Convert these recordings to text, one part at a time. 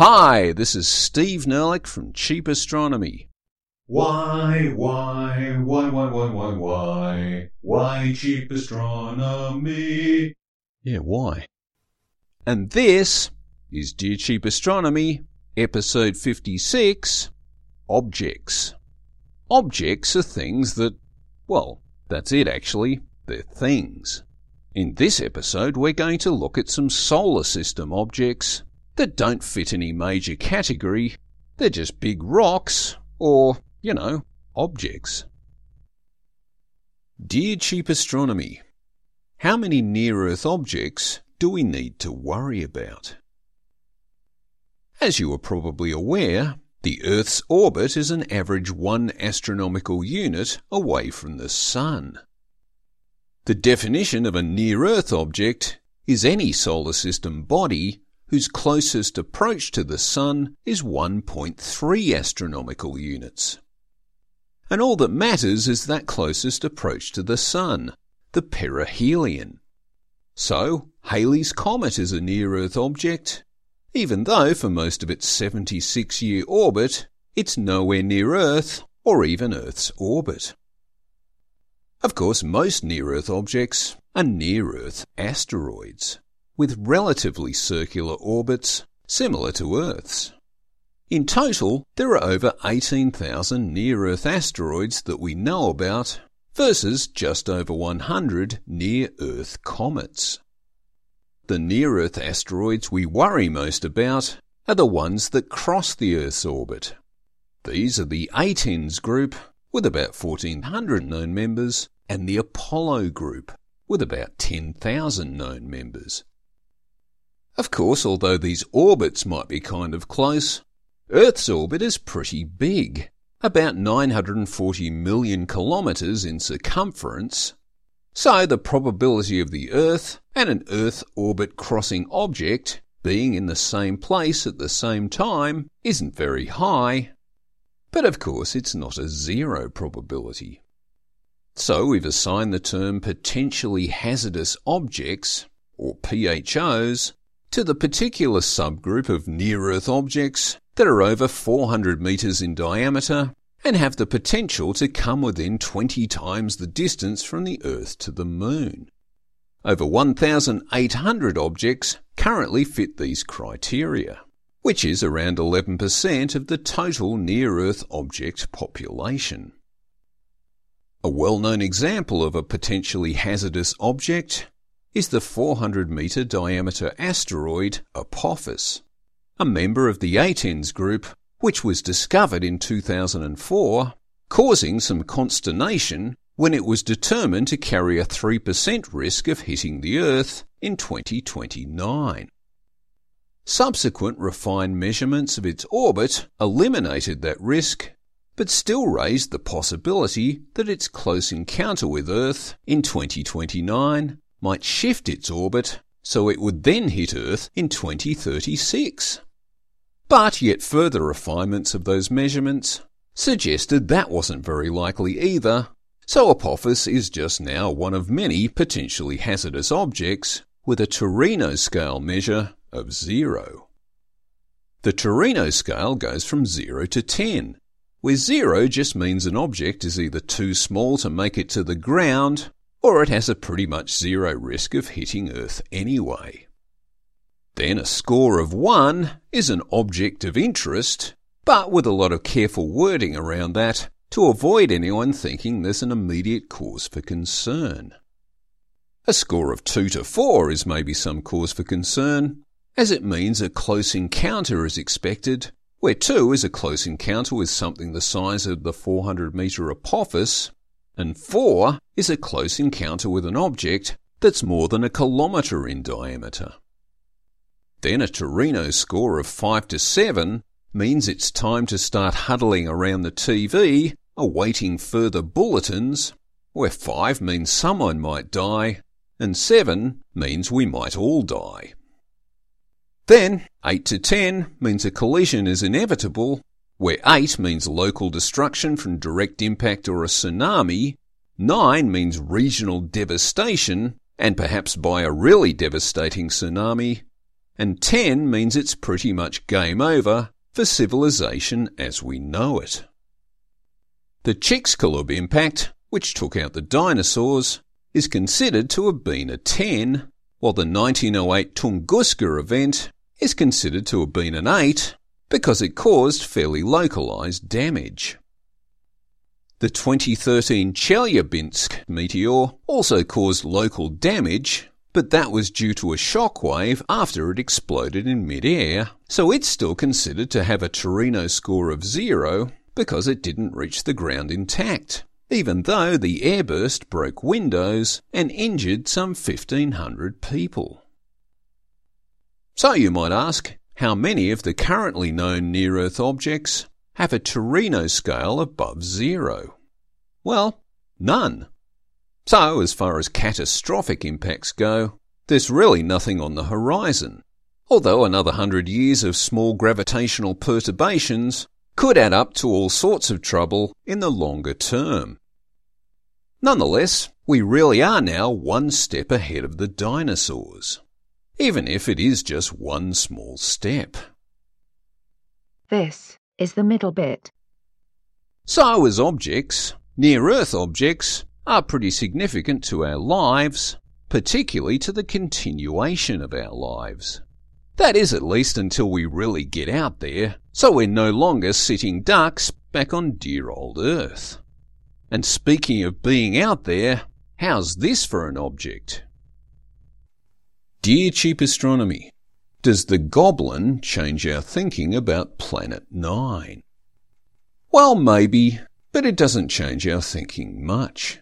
Hi, this is Steve Nerlich from Cheap Astronomy. Why, why, why, why, why, why, why, why cheap astronomy? Yeah, why? And this is Dear Cheap Astronomy, episode 56 Objects. Objects are things that, well, that's it actually, they're things. In this episode, we're going to look at some solar system objects that don't fit any major category. They're just big rocks, or, you know, objects. Dear Cheap Astronomy, how many near Earth objects do we need to worry about? As you are probably aware, the Earth's orbit is an average one astronomical unit away from the Sun. The definition of a near Earth object is any solar system body whose closest approach to the Sun is 1.3 astronomical units. And all that matters is that closest approach to the Sun, the perihelion. So, Halley's Comet is a near Earth object, even though for most of its 76 year orbit, it's nowhere near Earth or even Earth's orbit. Of course, most near Earth objects are near Earth asteroids, with relatively circular orbits similar to Earth's. In total, there are over 18,000 near Earth asteroids that we know about, versus just over 100 near Earth comets. The near Earth asteroids we worry most about are the ones that cross the Earth's orbit. These are the Atens group with about 1,400 known members, and the Apollo Group, with about 10,000 known members. Of course, although these orbits might be kind of close, Earth's orbit is pretty big, about 940 million kilometres in circumference, so the probability of the Earth and an Earth orbit crossing object being in the same place at the same time isn't very high, but of course, it's not a zero probability. So we've assigned the term potentially hazardous objects, or PHOs, to the particular subgroup of near Earth objects that are over 400 metres in diameter and have the potential to come within 20 times the distance from the Earth to the Moon. Over 1,800 objects currently fit these criteria which is around 11% of the total near Earth object population. A well known example of a potentially hazardous object is the 400 metre diameter asteroid Apophis, a member of the Atens group which was discovered in 2004, causing some consternation when it was determined to carry a 3% risk of hitting the Earth in 2029. Subsequent refined measurements of its orbit eliminated that risk, but still raised the possibility that its close encounter with Earth in 2029 might shift its orbit so it would then hit Earth in 2036. But yet further refinements of those measurements suggested that wasn't very likely either, so Apophis is just now one of many potentially hazardous objects with a Torino scale measure of zero. The Torino scale goes from 0 to 10, where 0 just means an object is either too small to make it to the ground or it has a pretty much zero risk of hitting Earth anyway. Then a score of 1 is an object of interest, but with a lot of careful wording around that to avoid anyone thinking there's an immediate cause for concern. A score of 2 to 4 is maybe some cause for concern, as it means a close encounter is expected, where 2 is a close encounter with something the size of the 400 metre Apophis, and 4 is a close encounter with an object that's more than a kilometre in diameter. Then a Torino score of 5 to 7 means it's time to start huddling around the TV, awaiting further bulletins, where 5 means someone might die, and 7 means we might all die. Then, 8 to 10 means a collision is inevitable, where 8 means local destruction from direct impact or a tsunami, 9 means regional devastation, and perhaps by a really devastating tsunami, and 10 means it's pretty much game over for civilization as we know it. The Chicxulub impact, which took out the dinosaurs, is considered to have been a 10, while the 1908 Tunguska event is considered to have been an 8 because it caused fairly localized damage. The 2013 Chelyabinsk meteor also caused local damage, but that was due to a shockwave after it exploded in midair, so it's still considered to have a Torino score of zero because it didn't reach the ground intact, even though the airburst broke windows and injured some 1,500 people. So you might ask, how many of the currently known near Earth objects have a Torino scale above zero? Well, none. So, as far as catastrophic impacts go, there's really nothing on the horizon, although another hundred years of small gravitational perturbations could add up to all sorts of trouble in the longer term. Nonetheless, we really are now one step ahead of the dinosaurs even if it is just one small step. This is the middle bit. So, as objects, near Earth objects are pretty significant to our lives, particularly to the continuation of our lives. That is at least until we really get out there, so we're no longer sitting ducks back on dear old Earth. And speaking of being out there, how's this for an object? Dear Cheap Astronomy, does the goblin change our thinking about Planet 9? Well, maybe, but it doesn't change our thinking much.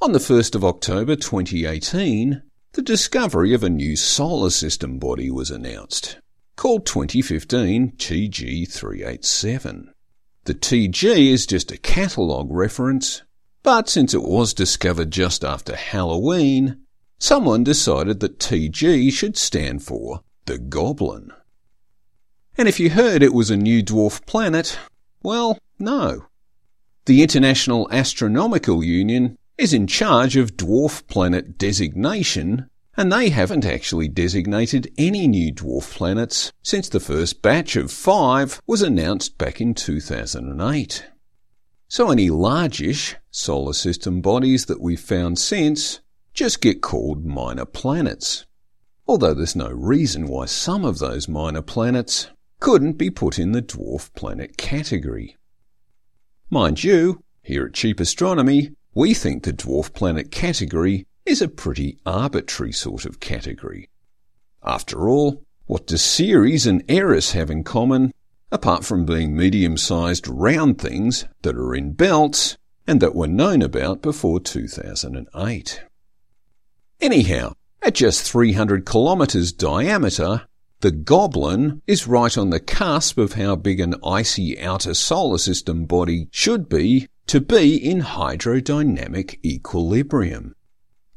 On the 1st of October 2018, the discovery of a new solar system body was announced, called 2015 TG387. The TG is just a catalogue reference, but since it was discovered just after Halloween, someone decided that TG should stand for the Goblin. And if you heard it was a new dwarf planet, well, no. The International Astronomical Union is in charge of dwarf planet designation, and they haven't actually designated any new dwarf planets since the first batch of five was announced back in 2008. So any largish solar system bodies that we've found since just get called minor planets. Although there's no reason why some of those minor planets couldn't be put in the dwarf planet category. Mind you, here at Cheap Astronomy, we think the dwarf planet category is a pretty arbitrary sort of category. After all, what do Ceres and Eris have in common, apart from being medium-sized round things that are in belts and that were known about before 2008? Anyhow, at just 300 kilometres diameter, the Goblin is right on the cusp of how big an icy outer solar system body should be to be in hydrodynamic equilibrium.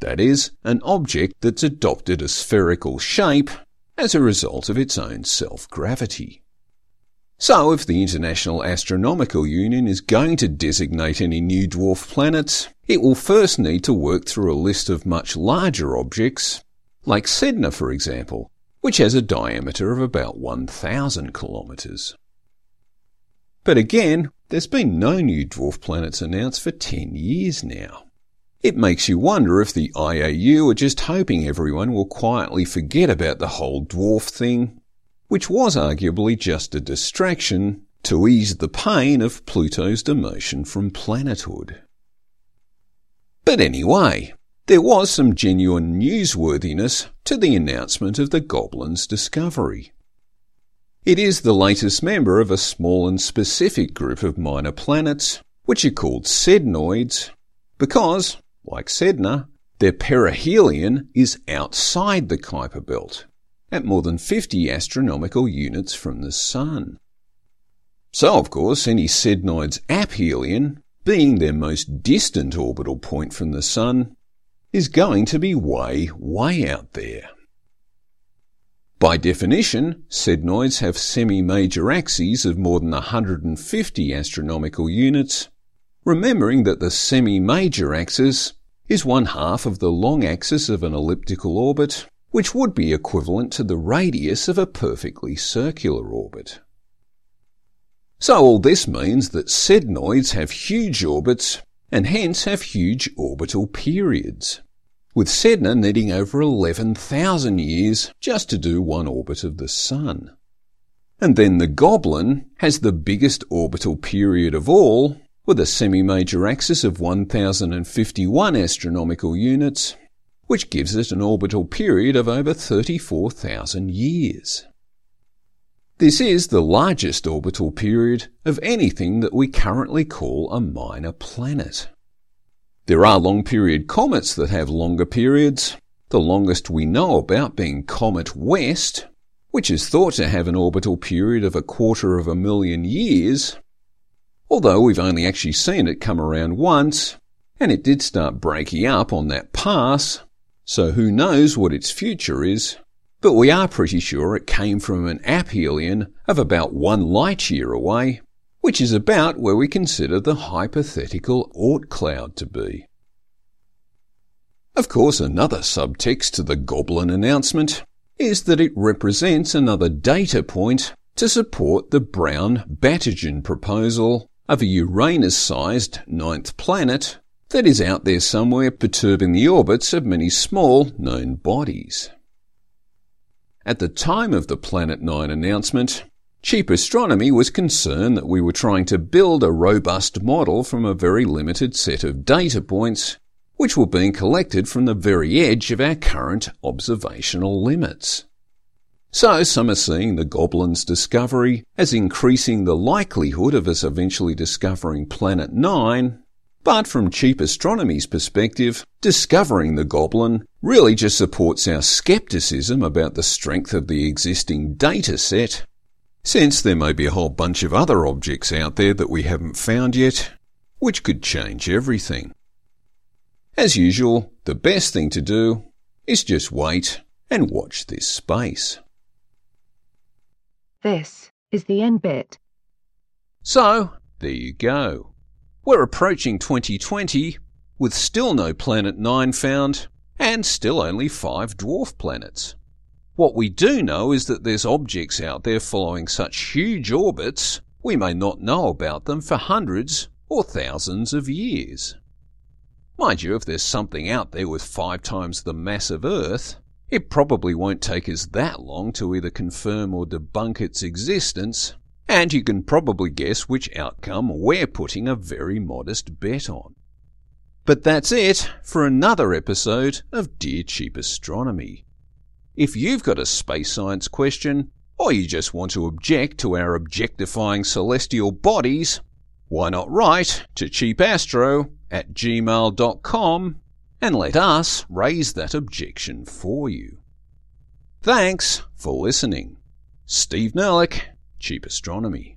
That is, an object that's adopted a spherical shape as a result of its own self-gravity. So if the International Astronomical Union is going to designate any new dwarf planets, it will first need to work through a list of much larger objects, like Sedna for example, which has a diameter of about 1,000 kilometres. But again, there's been no new dwarf planets announced for 10 years now. It makes you wonder if the IAU are just hoping everyone will quietly forget about the whole dwarf thing which was arguably just a distraction to ease the pain of Pluto's demotion from planethood. But anyway, there was some genuine newsworthiness to the announcement of the Goblin's discovery. It is the latest member of a small and specific group of minor planets, which are called sednoids, because, like Sedna, their perihelion is outside the Kuiper belt at more than 50 astronomical units from the Sun. So, of course, any sednoid's aphelion, being their most distant orbital point from the Sun, is going to be way, way out there. By definition, sednoids have semi-major axes of more than 150 astronomical units, remembering that the semi-major axis is one half of the long axis of an elliptical orbit which would be equivalent to the radius of a perfectly circular orbit. So all this means that sednoids have huge orbits and hence have huge orbital periods, with Sedna needing over 11,000 years just to do one orbit of the Sun. And then the Goblin has the biggest orbital period of all, with a semi-major axis of 1051 astronomical units, which gives it an orbital period of over 34,000 years. This is the largest orbital period of anything that we currently call a minor planet. There are long period comets that have longer periods, the longest we know about being Comet West, which is thought to have an orbital period of a quarter of a million years, although we've only actually seen it come around once, and it did start breaking up on that pass, so who knows what its future is but we are pretty sure it came from an aphelion of about one light year away, which is about where we consider the hypothetical Oort cloud to be. Of course, another subtext to the Goblin announcement is that it represents another data point to support the Brown Batygin proposal of a Uranus-sized ninth planet that is out there somewhere perturbing the orbits of many small known bodies. At the time of the Planet 9 announcement, Cheap Astronomy was concerned that we were trying to build a robust model from a very limited set of data points, which were being collected from the very edge of our current observational limits. So some are seeing the Goblin's discovery as increasing the likelihood of us eventually discovering Planet 9, but from cheap astronomy's perspective, discovering the goblin really just supports our skepticism about the strength of the existing data set, since there may be a whole bunch of other objects out there that we haven't found yet, which could change everything. As usual, the best thing to do is just wait and watch this space. This is the end bit. So, there you go. We're approaching 2020 with still no Planet 9 found and still only five dwarf planets. What we do know is that there's objects out there following such huge orbits we may not know about them for hundreds or thousands of years. Mind you, if there's something out there with five times the mass of Earth, it probably won't take us that long to either confirm or debunk its existence and you can probably guess which outcome we're putting a very modest bet on. But that's it for another episode of Dear Cheap Astronomy. If you've got a space science question, or you just want to object to our objectifying celestial bodies, why not write to cheapastro at gmail.com and let us raise that objection for you. Thanks for listening. Steve Nerlich Cheap Astronomy.